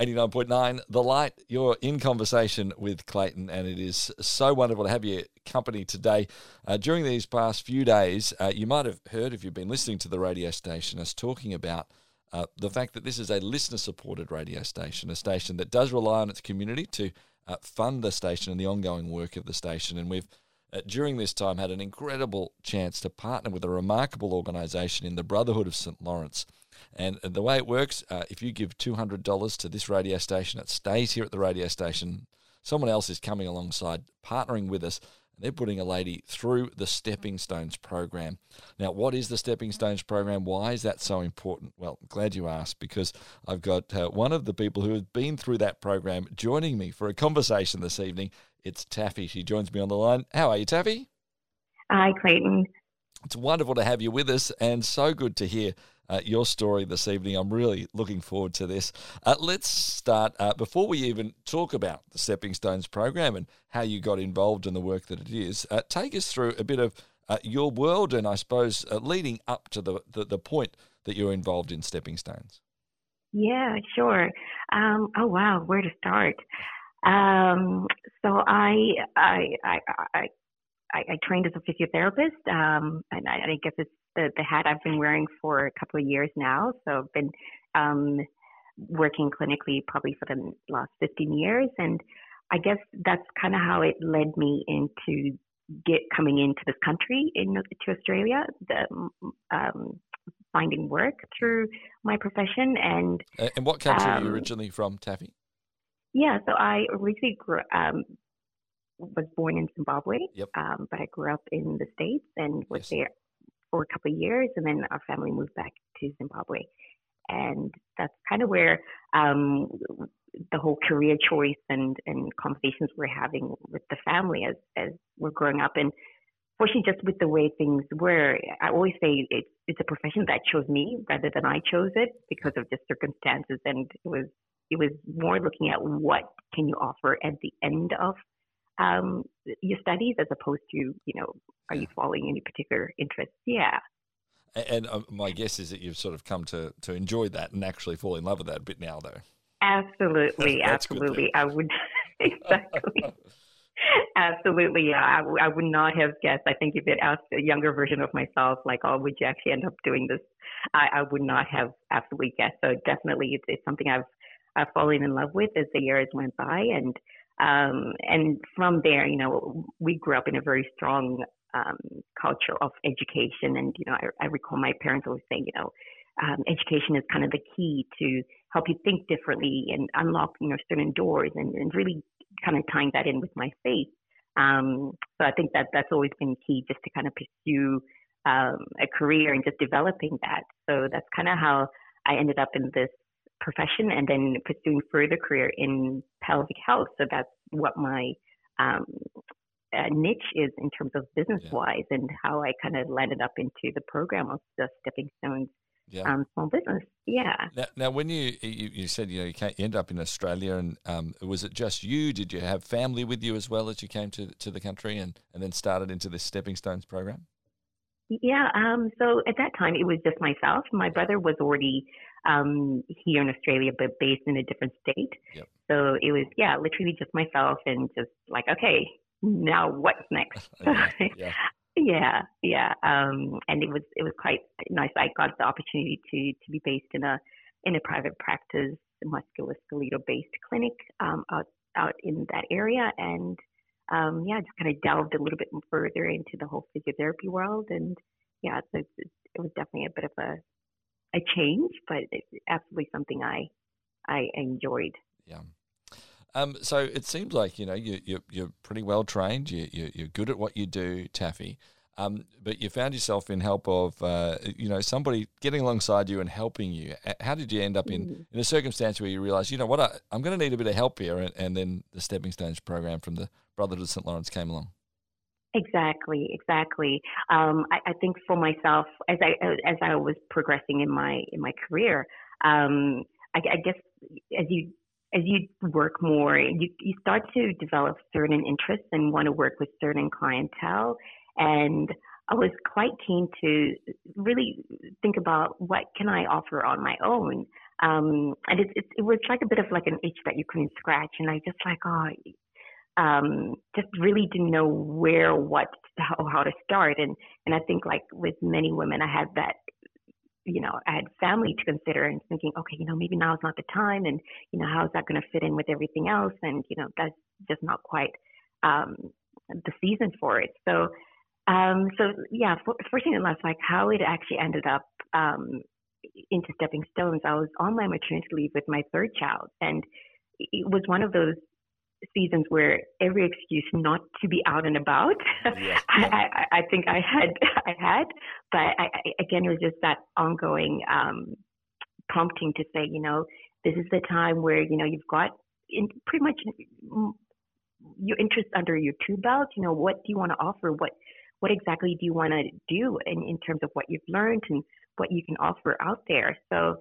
89.9 The Light. You're in conversation with Clayton, and it is so wonderful to have your company today. Uh, during these past few days, uh, you might have heard, if you've been listening to the radio station, us talking about uh, the fact that this is a listener supported radio station, a station that does rely on its community to uh, fund the station and the ongoing work of the station. And we've uh, during this time had an incredible chance to partner with a remarkable organisation in the Brotherhood of St. Laurence. And the way it works, uh, if you give $200 to this radio station, it stays here at the radio station. Someone else is coming alongside, partnering with us. And they're putting a lady through the Stepping Stones program. Now, what is the Stepping Stones program? Why is that so important? Well, glad you asked because I've got uh, one of the people who has been through that program joining me for a conversation this evening. It's Tafy. She joins me on the line. How are you, Tafy? Hi, Clayton. It's wonderful to have you with us and so good to hear uh, your story this evening. I'm really looking forward to this. Uh, let's start uh, before we even talk about the Stepping Stones program and how you got involved in the work that it is. Uh, take us through a bit of uh, your world and I suppose uh, leading up to the, the, the point that you're involved in Stepping Stones. Yeah, sure. Um, oh wow, where to start? Um, so I, I, I, I I, I trained as a physiotherapist, um, and I, I guess it's the, the hat I've been wearing for a couple of years now. So I've been um, working clinically probably for the last 15 years, and I guess that's kind of how it led me into get coming into this country in to Australia, the, um, finding work through my profession. And and what country um, are you originally from, Tafy? Yeah, so I originally grew, um, was born in Zimbabwe, yep. um, but I grew up in the States and was yes. there for a couple of years, and then our family moved back to Zimbabwe. And that's kind of where um, the whole career choice and, and conversations we're having with the family as, as we're growing up. And fortunately, just with the way things were, I always say it's, it's a profession that chose me rather than I chose it because of just circumstances. And it was it was more looking at what can you offer at the end of um, your studies as opposed to, you know, are you following any particular interests? Yeah. And uh, my guess is that you've sort of come to, to enjoy that and actually fall in love with that a bit now, though. Absolutely, absolutely. I would exactly. Absolutely, yeah. I, I would not have guessed. I think if it asked a younger version of myself, like, oh, would you actually end up doing this? I, I would not have absolutely guessed. So definitely, it's, it's something I've I've fallen in love with as the years went by, and um, and from there, you know, we grew up in a very strong um, culture of education. And, you know, I, I recall my parents always saying, you know, um, education is kind of the key to help you think differently and unlock, you know, certain doors and, and really kind of tying that in with my faith. Um, so I think that that's always been key just to kind of pursue um, a career and just developing that. So that's kind of how I ended up in this profession and then pursuing further career in pelvic health. So that's what my um, uh, niche is in terms of business wise yeah. and how I kind of landed up into the program of the Stepping Stones yeah. um, small business. Yeah. Now, now when you, you, you said you know you, you end up in Australia, and um, was it just you? Did you have family with you as well as you came to to the country and and then started into this Stepping Stones program? Yeah. Um, so at that time, it was just myself. My brother was already um, here in Australia, but based in a different state. Yep. So it was, yeah, literally just myself and just like, okay, now what's next? yeah, yeah. yeah, yeah. Um, and it was it was quite nice. I got the opportunity to to be based in a in a private practice musculoskeletal based clinic um, out out in that area, and um, yeah, just kind of delved a little bit further into the whole physiotherapy world, and yeah, so it, it was definitely a bit of a a change, but it's absolutely something I I enjoyed. Yeah. Um, so it seems like you know you, you're you're pretty well trained. You, you you're good at what you do, Tafy. Um, but you found yourself in help of uh, you know somebody getting alongside you and helping you. How did you end up in, mm-hmm. in a circumstance where you realised, you know what, I, am going to need a bit of help here, and, and then the Stepping Stones program from the Brotherhood of St Laurence came along. Exactly, exactly. Um, I, I, think for myself, as I as I was progressing in my in my career, um, I, I, guess as you as you work more, you you start to develop certain interests and want to work with certain clientele. And I was quite keen to really think about what can I offer on my own. Um, and it, it, it was like a bit of like an itch that you couldn't scratch. And I just like, oh, um, just really didn't know where, what, how, how to start. And, and I think like with many women, I had that, you know, I had family to consider and thinking, okay, you know, maybe now's not the time. And, you know, how's that going to fit in with everything else? And, you know, that's just not quite, um, the season for it. So, um, so yeah, fortunately enough, like how it actually ended up, um, into stepping stones, I was on my maternity leave with my third child. And it was one of those seasons where every excuse not to be out and about, yeah. I, I, I, think I had, I had, but I, again, it was just that ongoing um, prompting to say, you know, this is the time where you know you've got in pretty much your interest under your two belt. You know, what do you want to offer? What what exactly do you want to do in, in terms of what you've learned and what you can offer out there? So,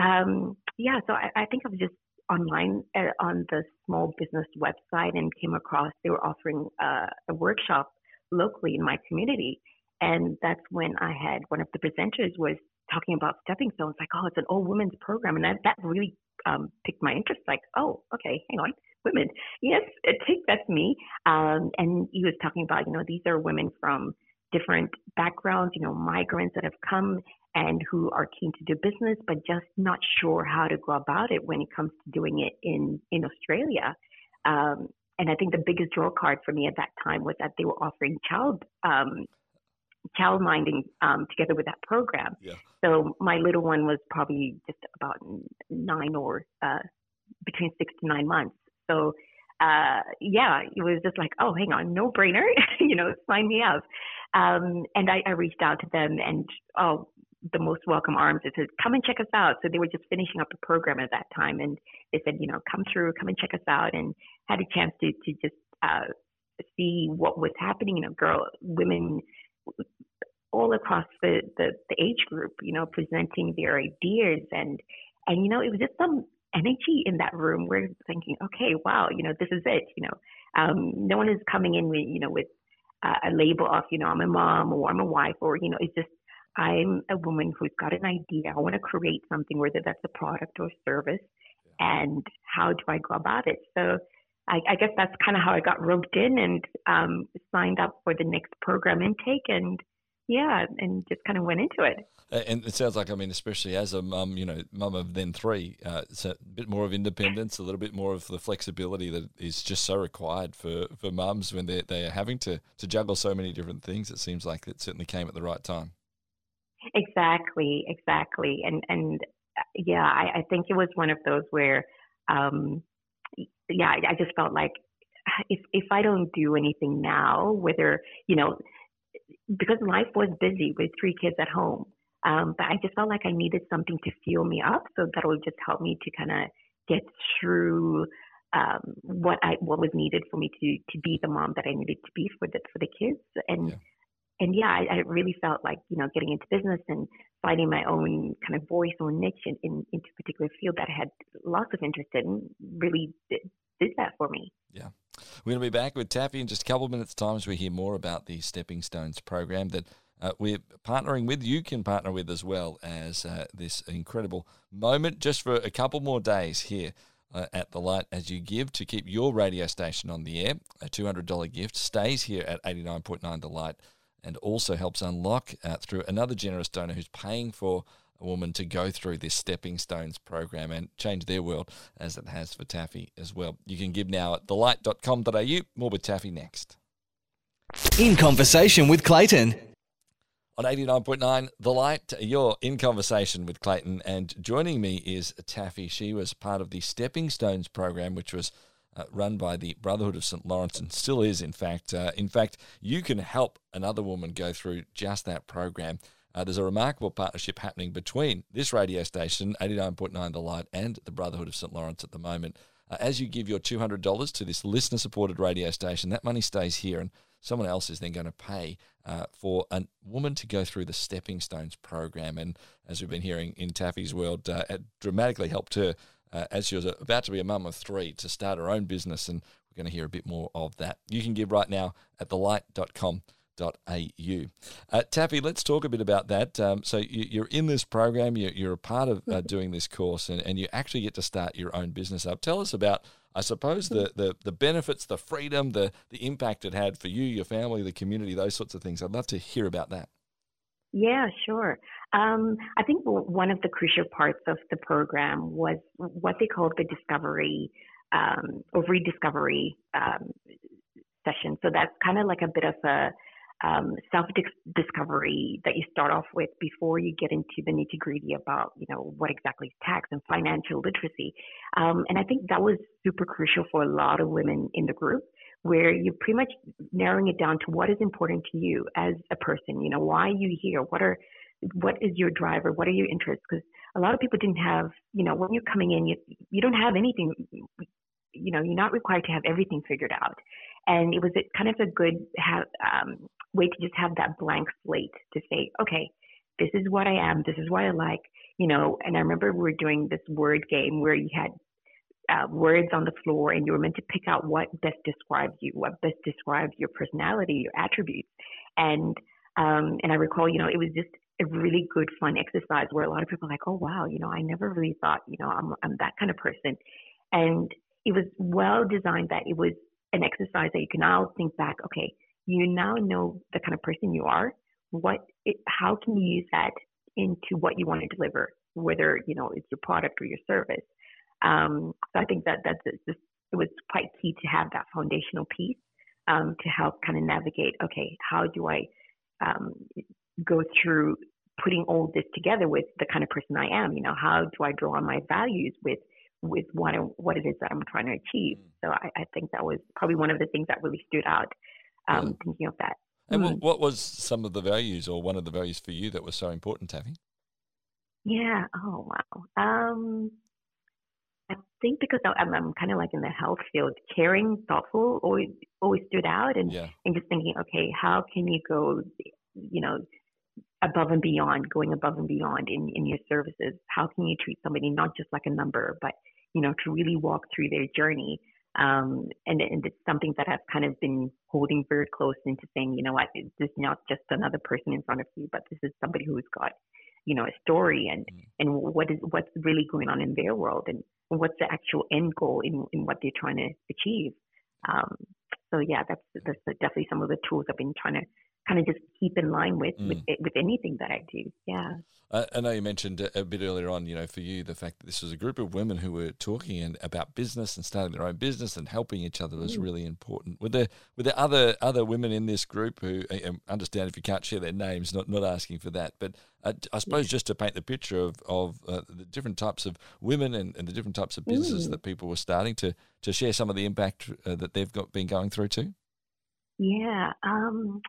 um, yeah, so I, I think I was just online uh, on the small business website and came across they were offering uh, a workshop locally in my community. And that's when I had one of the presenters was talking about stepping stones, like, oh, it's an all women's program. And that, that really um, piqued my interest. Like, oh, okay, hang on, women. Yes, take that's me. Um, and he was talking about, you know, these are women from different backgrounds, you know, migrants that have come and who are keen to do business, but just not sure how to go about it when it comes to doing it in, in Australia. Um, and I think the biggest draw card for me at that time was that they were offering child um, child minding um, together with that program. Yeah. So my little one was probably just about nine or uh, between six to nine months. So uh, yeah, it was just like, oh, hang on, no brainer, you know, sign me up. Um, and I, I reached out to them, and oh, the most welcome arms. It said, come and check us out. So they were just finishing up a program at that time. And they said, you know, come through, come and check us out. And had a chance to, to just uh, see what was happening, you know, girl, women all across the, the, the age group, you know, presenting their ideas. And, and, you know, it was just some energy in that room We're thinking, okay, wow, you know, this is it, you know, um, no one is coming in with, you know, with a label of, you know, I'm a mom or I'm a wife or, you know, it's just I'm a woman who's got an idea. I want to create something, whether that's a product or service, and how do I go about it? So I, I guess that's kind of how I got roped in and um, signed up for the next program intake, and yeah, and just kind of went into it. And it sounds like, I mean, especially as a mum, you know, mum of then three, uh, it's a bit more of independence, a little bit more of the flexibility that is just so required for, for mums when they're, they're having to, to juggle so many different things. It seems like it certainly came at the right time. Exactly, exactly, and and yeah, I, I think it was one of those where, um, yeah, I, I just felt like if if I don't do anything now, whether you know, because life was busy with three kids at home, um, but I just felt like I needed something to fuel me up, so that would just help me to kind of get through um, what I what was needed for me to to be the mom that I needed to be for the for the kids, and yeah and yeah, I, I, really felt like you know getting into business and finding my own kind of voice or niche in, in into a particular field that I had lots of interest in really did, did that for me. Yeah. We're going to be back with Tafy in just a couple of minutes' time as we hear more about the Stepping Stones program that uh, we're partnering with. You can partner with as well as uh, this incredible moment just for a couple more days here. Uh, at the light as you give to keep your radio station on the air. A $200 gift stays here at 89.9 The Light and also helps unlock uh, through another generous donor who's paying for woman to go through this Stepping Stones program and change their world as it has for Tafy as well. You can give now at thelight.com.au. More with Tafy next. In conversation with Clayton. On 89.9 The Light, you're in conversation with Clayton, and joining me is Tafy. She was part of the Stepping Stones program, which was uh, run by the Brotherhood of St. Laurence and still is, in fact. Uh, in fact, you can help another woman go through just that program. Uh, there's a remarkable partnership happening between this radio station, 89.9 The Light, and the Brotherhood of St. Laurence at the moment. Uh, as you give your $200 to this listener supported radio station, that money stays here and someone else is then going to pay uh, for a woman to go through the Stepping Stones program. And as we've been hearing in Tafy's world, uh, it dramatically helped her uh, as she was about to be a mum of three to start her own business. And we're going to hear a bit more of that. You can give right now at thelight.com.au. Uh, Tafy, let's talk a bit about that. Um, so you, are in this program, you're, you're a part of uh, doing this course, and, and you actually get to start your own business up. Tell us about, I suppose, the, the, the benefits, the freedom, the, the impact it had for you, your family, the community, those sorts of things. I'd love to hear about that. Yeah, sure. Um, I think one of the crucial parts of the program was what they called the discovery um, or rediscovery um, session. So that's kind of like a bit of a um, self discovery that you start off with before you get into the nitty gritty about, you know, what exactly is tax and financial literacy. Um, and I think that was super crucial for a lot of women in the group where you're pretty much narrowing it down to what is important to you as a person. You know, why are you here? What are what is your driver? What are your interests? Because a lot of people didn't have, you know, when you're coming in, you you don't have anything. You know, you're not required to have everything figured out, and it was a, kind of a good have, um, way to just have that blank slate to say, okay, this is what I am. This is what I like. You know, and I remember we were doing this word game where you had uh, words on the floor and you were meant to pick out what best describes you, what best describes your personality, your attributes. And um, and I recall, you know, it was just a really good fun exercise where a lot of people are like, oh wow, you know, I never really thought, you know, I'm I'm that kind of person. And it was well designed that it was an exercise that you can now think back, okay, you now know the kind of person you are. What it, how can you use that into what you want to deliver, whether, you know, it's your product or your service. Um, so I think that that's just, it was quite key to have that foundational piece um, to help kind of navigate. Okay, how do I um, go through putting all this together with the kind of person I am? You know, how do I draw on my values with with what I, what it is that I'm trying to achieve? Mm. So I, I, think that was probably one of the things that really stood out um, yeah. thinking of that. And mm. what was some of the values or one of the values for you that was so important, Tafy? Yeah. Oh wow. Um, I think because I'm, I'm kind of like in the health field, caring, thoughtful always always stood out, and yeah. and just thinking, okay, how can you go, you know, above and beyond, going above and beyond in in your services? How can you treat somebody not just like a number, but you know, to really walk through their journey? Um, and, and it's something that I've kind of been holding very close into saying, you know what, this is not just another person in front of you, but this is somebody who's got, you know, a story and, mm. and what is, what's really going on in their world. And, what's the actual end goal in, in what they're trying to achieve. Um, so yeah, that's that's definitely some of the tools I've been trying to kind of just keep in line with mm. with, with anything that I do. Yeah. I know you mentioned a bit earlier on, you know, for you, the fact that this was a group of women who were talking and about business and starting their own business and helping each other was mm. really important. Were there were there other other women in this group who understand if you can't share their names, not not asking for that, but uh, I suppose yeah. just to paint the picture of of uh, the different types of women and, and, the different types of businesses mm. that people were starting to to share some of the impact uh, that they've got been going through too. Yeah. Um,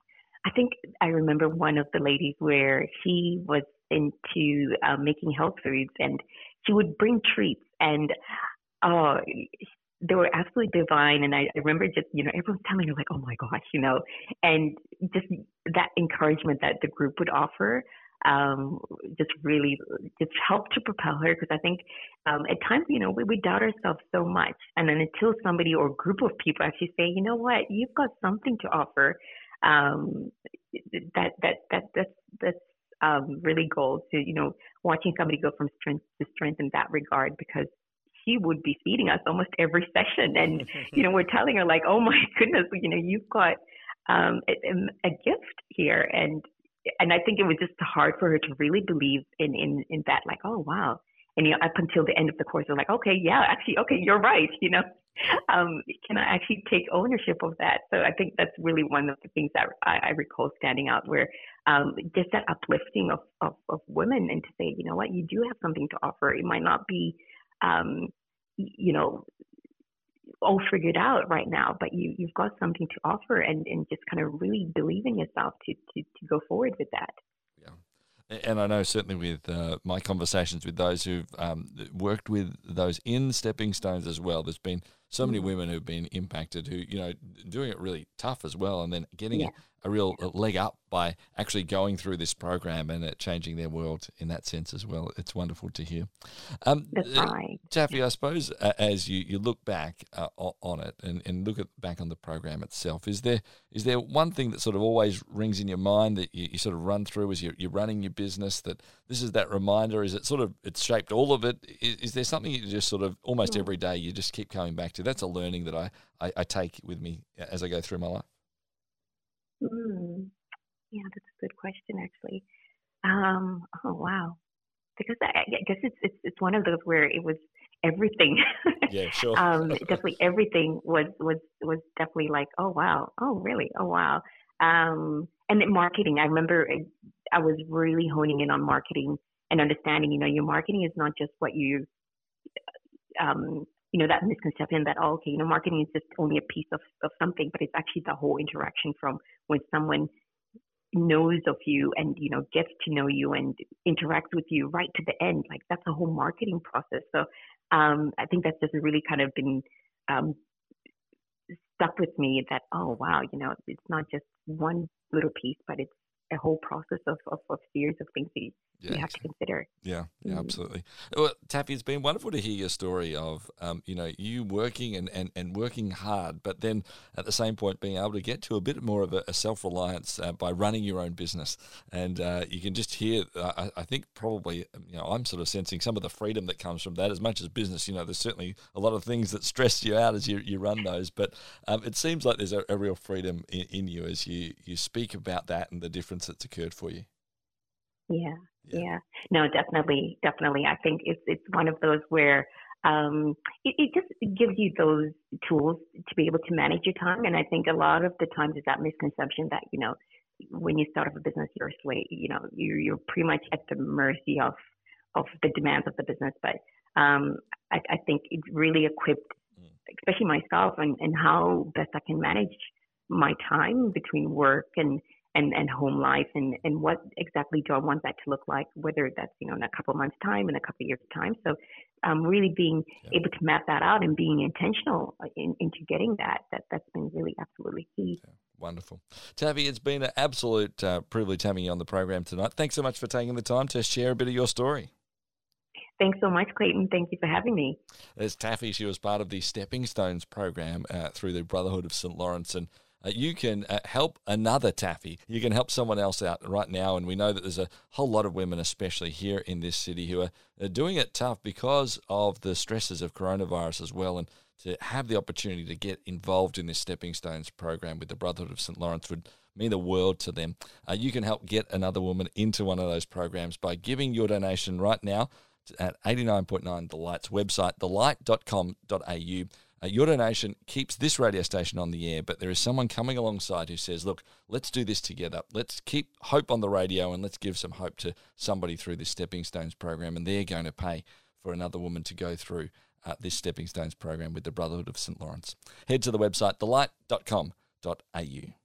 I think I remember one of the ladies where she was into uh, making health foods and she would bring treats and oh they were absolutely divine. And I, I remember just you know everyone telling her like oh my gosh you know and just that encouragement that the group would offer um, just really just helped to propel her. Because I think um, at times you know we, we doubt ourselves so much. And then until somebody or group of people actually say you know what? You've got something to offer um, that that that that's that's um, really gold to you know watching somebody go from strength to strength in that regard because she would be feeding us almost every session. And you know we're telling her like oh my goodness you know you've got um, a, a gift here. And and I think it was just hard for her to really believe in in in that like oh wow. And you know up until the end of the course they're like okay yeah actually okay you're right you know um, can I actually take ownership of that? So I think that's really one of the things that I, I recall standing out, where um, just that uplifting of, of, of women and to say, you know what, you do have something to offer. It might not be, um, you know, all figured out right now, but you you've got something to offer, and and just kind of really believe in yourself to to to go forward with that and I know certainly with uh, my conversations with those who've um, worked with those in stepping stones as well, there's been so many mm-hmm. women who've been impacted who you know doing it really tough as well, and then getting yeah. a, a, real leg up by actually going through this program and it changing their world in that sense as well. It's wonderful to hear. Um, uh, right. Tafy, I suppose uh, as you, you look back uh, on it and, and look at back on the program itself, is there is there one thing that sort of always rings in your mind that you, you sort of run through as you're, you're, running your business that this is that reminder? Is it sort of it's shaped all of it? Is, is there something you just sort of almost every day you just keep coming back to? That's a learning that I, I, I take with me as I go through my life. Mm. Yeah, that's a good question, actually. Um, oh wow, because I, I guess it's, it's it's one of those where it was everything. Yeah, sure. um, definitely everything was was was definitely like, oh wow, oh really, oh wow. Um, and then marketing, I remember I was really honing in on marketing and understanding. You know, your marketing is not just what you, um, you know, that misconception that oh, okay, you know, marketing is just only a piece of of something, but it's actually the whole interaction from when someone knows of you and you know gets to know you and interacts with you right to the end. Like that's a whole marketing process. So um, i think that's just really kind of been um, stuck with me that oh wow you know it's not just one little piece but it's a whole process of, of, of series of things that you, yeah, you have to consider. Yeah, yeah, mm-hmm. absolutely. Well, Tafy, it's been wonderful to hear your story of, um, you know, you working and, and, and working hard, but then at the same point being able to get to a bit more of a, a self reliance uh, by running your own business. And uh, you can just hear, uh, I, I, think probably, you know, I'm sort of sensing some of the freedom that comes from that as much as business. You know, there's certainly a lot of things that stress you out as you, you run those, but um, it seems like there's a, a real freedom in, in you as you, you speak about that and the difference that's occurred for you. Yeah, yeah, yeah. No, definitely, definitely. I think it's it's one of those where um, it, it just gives you those tools to be able to manage your time. And I think a lot of the times is that misconception that you know when you start up a business, you're a slave. You know, you're you're pretty much at the mercy of of the demands of the business. But um, I, I think it's really equipped, mm. especially myself, and, and how best I can manage my time between work and and, and home life and, and what exactly do I want that to look like, whether that's, you know, in a couple months time, in a couple years time. So um, really being yeah. able to map that out and being intentional in, into getting that, that, that's been really absolutely key. Yeah. Wonderful. Tafy, it's been an absolute uh, privilege having you on the program tonight. Thanks so much for taking the time to share a bit of your story. Thanks so much, Clayton. Thank you for having me. As Tafy, she was part of the Stepping Stones program uh, through the Brotherhood of St. Laurence. And uh, you can uh, help another taffy. You can help someone else out right now. And we know that there's a whole lot of women, especially here in this city, who are, are doing it tough because of the stresses of coronavirus as well. And to have the opportunity to get involved in this Stepping Stones program with the Brotherhood of St. Laurence would mean the world to them. Uh, you can help get another woman into one of those programs by giving your donation right now at 89.9 The Light's website, thelight.com.au. Uh, your donation keeps this radio station on the air, but there is someone coming alongside who says, Look, let's do this together. Let's keep hope on the radio and let's give some hope to somebody through this Stepping Stones program. And they're going to pay for another woman to go through uh, this Stepping Stones program with the Brotherhood of St. Laurence. Head to the website, thelight.com.au.